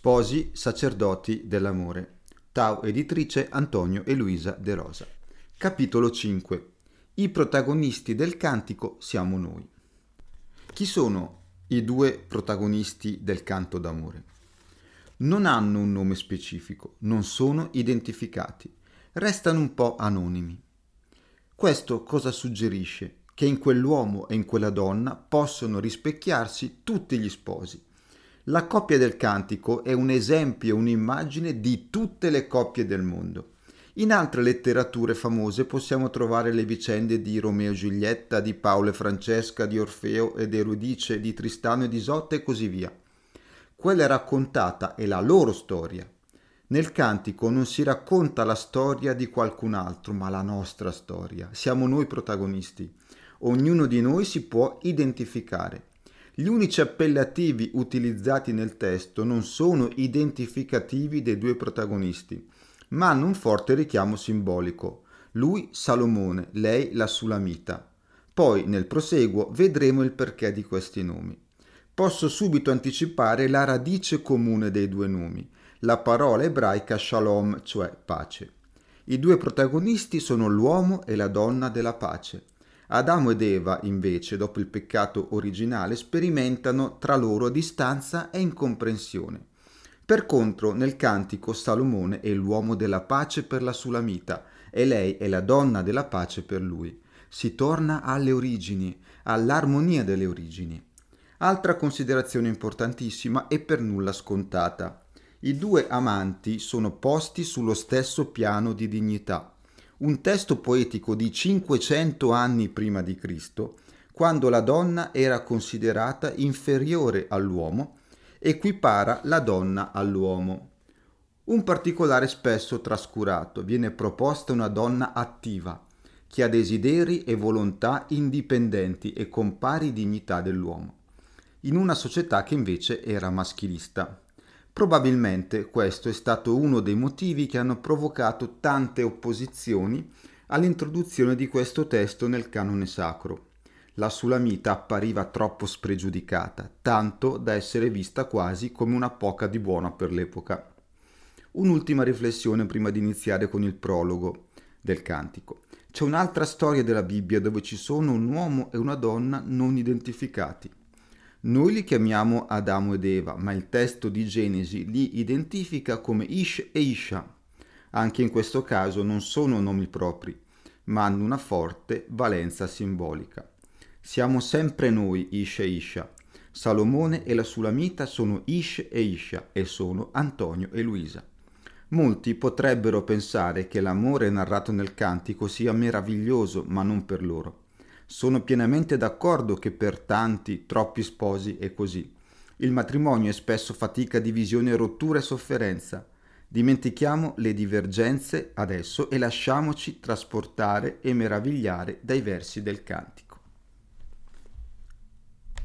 Sposi, sacerdoti dell'amore. Tau editrice Antonio e Luisa De Rosa. Capitolo 5. I protagonisti del cantico siamo noi. Chi sono i due protagonisti del canto d'amore? Non hanno un nome specifico, non sono identificati, restano un po' anonimi. Questo cosa suggerisce? Che in quell'uomo e in quella donna possono rispecchiarsi tutti gli sposi la coppia del cantico è un esempio, un'immagine di tutte le coppie del mondo. In altre letterature famose possiamo trovare le vicende di Romeo e Giulietta, di Paolo e Francesca, di Orfeo ed Erudice, di Tristano ed Isotta e così via. Quella raccontata è la loro storia. Nel cantico non si racconta la storia di qualcun altro, ma la nostra storia. Siamo noi protagonisti. Ognuno di noi si può identificare. Gli unici appellativi utilizzati nel testo non sono identificativi dei due protagonisti, ma hanno un forte richiamo simbolico. Lui Salomone, lei la Sulamita. Poi nel proseguo vedremo il perché di questi nomi. Posso subito anticipare la radice comune dei due nomi, la parola ebraica shalom, cioè pace. I due protagonisti sono l'uomo e la donna della pace. Adamo ed Eva, invece, dopo il peccato originale, sperimentano tra loro distanza e incomprensione. Per contro, nel cantico Salomone è l'uomo della pace per la Sulamita e lei è la donna della pace per lui. Si torna alle origini, all'armonia delle origini. Altra considerazione importantissima e per nulla scontata. I due amanti sono posti sullo stesso piano di dignità un testo poetico di 500 anni prima di Cristo, quando la donna era considerata inferiore all'uomo, equipara la donna all'uomo. Un particolare spesso trascurato, viene proposta una donna attiva, che ha desideri e volontà indipendenti e con pari dignità dell'uomo, in una società che invece era maschilista. Probabilmente questo è stato uno dei motivi che hanno provocato tante opposizioni all'introduzione di questo testo nel canone sacro. La Sulamita appariva troppo spregiudicata, tanto da essere vista quasi come una poca di buona per l'epoca. Un'ultima riflessione prima di iniziare con il prologo del cantico. C'è un'altra storia della Bibbia dove ci sono un uomo e una donna non identificati. Noi li chiamiamo Adamo ed Eva, ma il testo di Genesi li identifica come Ish e Isha. Anche in questo caso non sono nomi propri, ma hanno una forte valenza simbolica. Siamo sempre noi Ish e Isha. Salomone e la Sulamita sono Ish e Isha e sono Antonio e Luisa. Molti potrebbero pensare che l'amore narrato nel cantico sia meraviglioso, ma non per loro. Sono pienamente d'accordo che per tanti, troppi sposi è così. Il matrimonio è spesso fatica, divisione, rottura e sofferenza. Dimentichiamo le divergenze adesso e lasciamoci trasportare e meravigliare dai versi del cantico.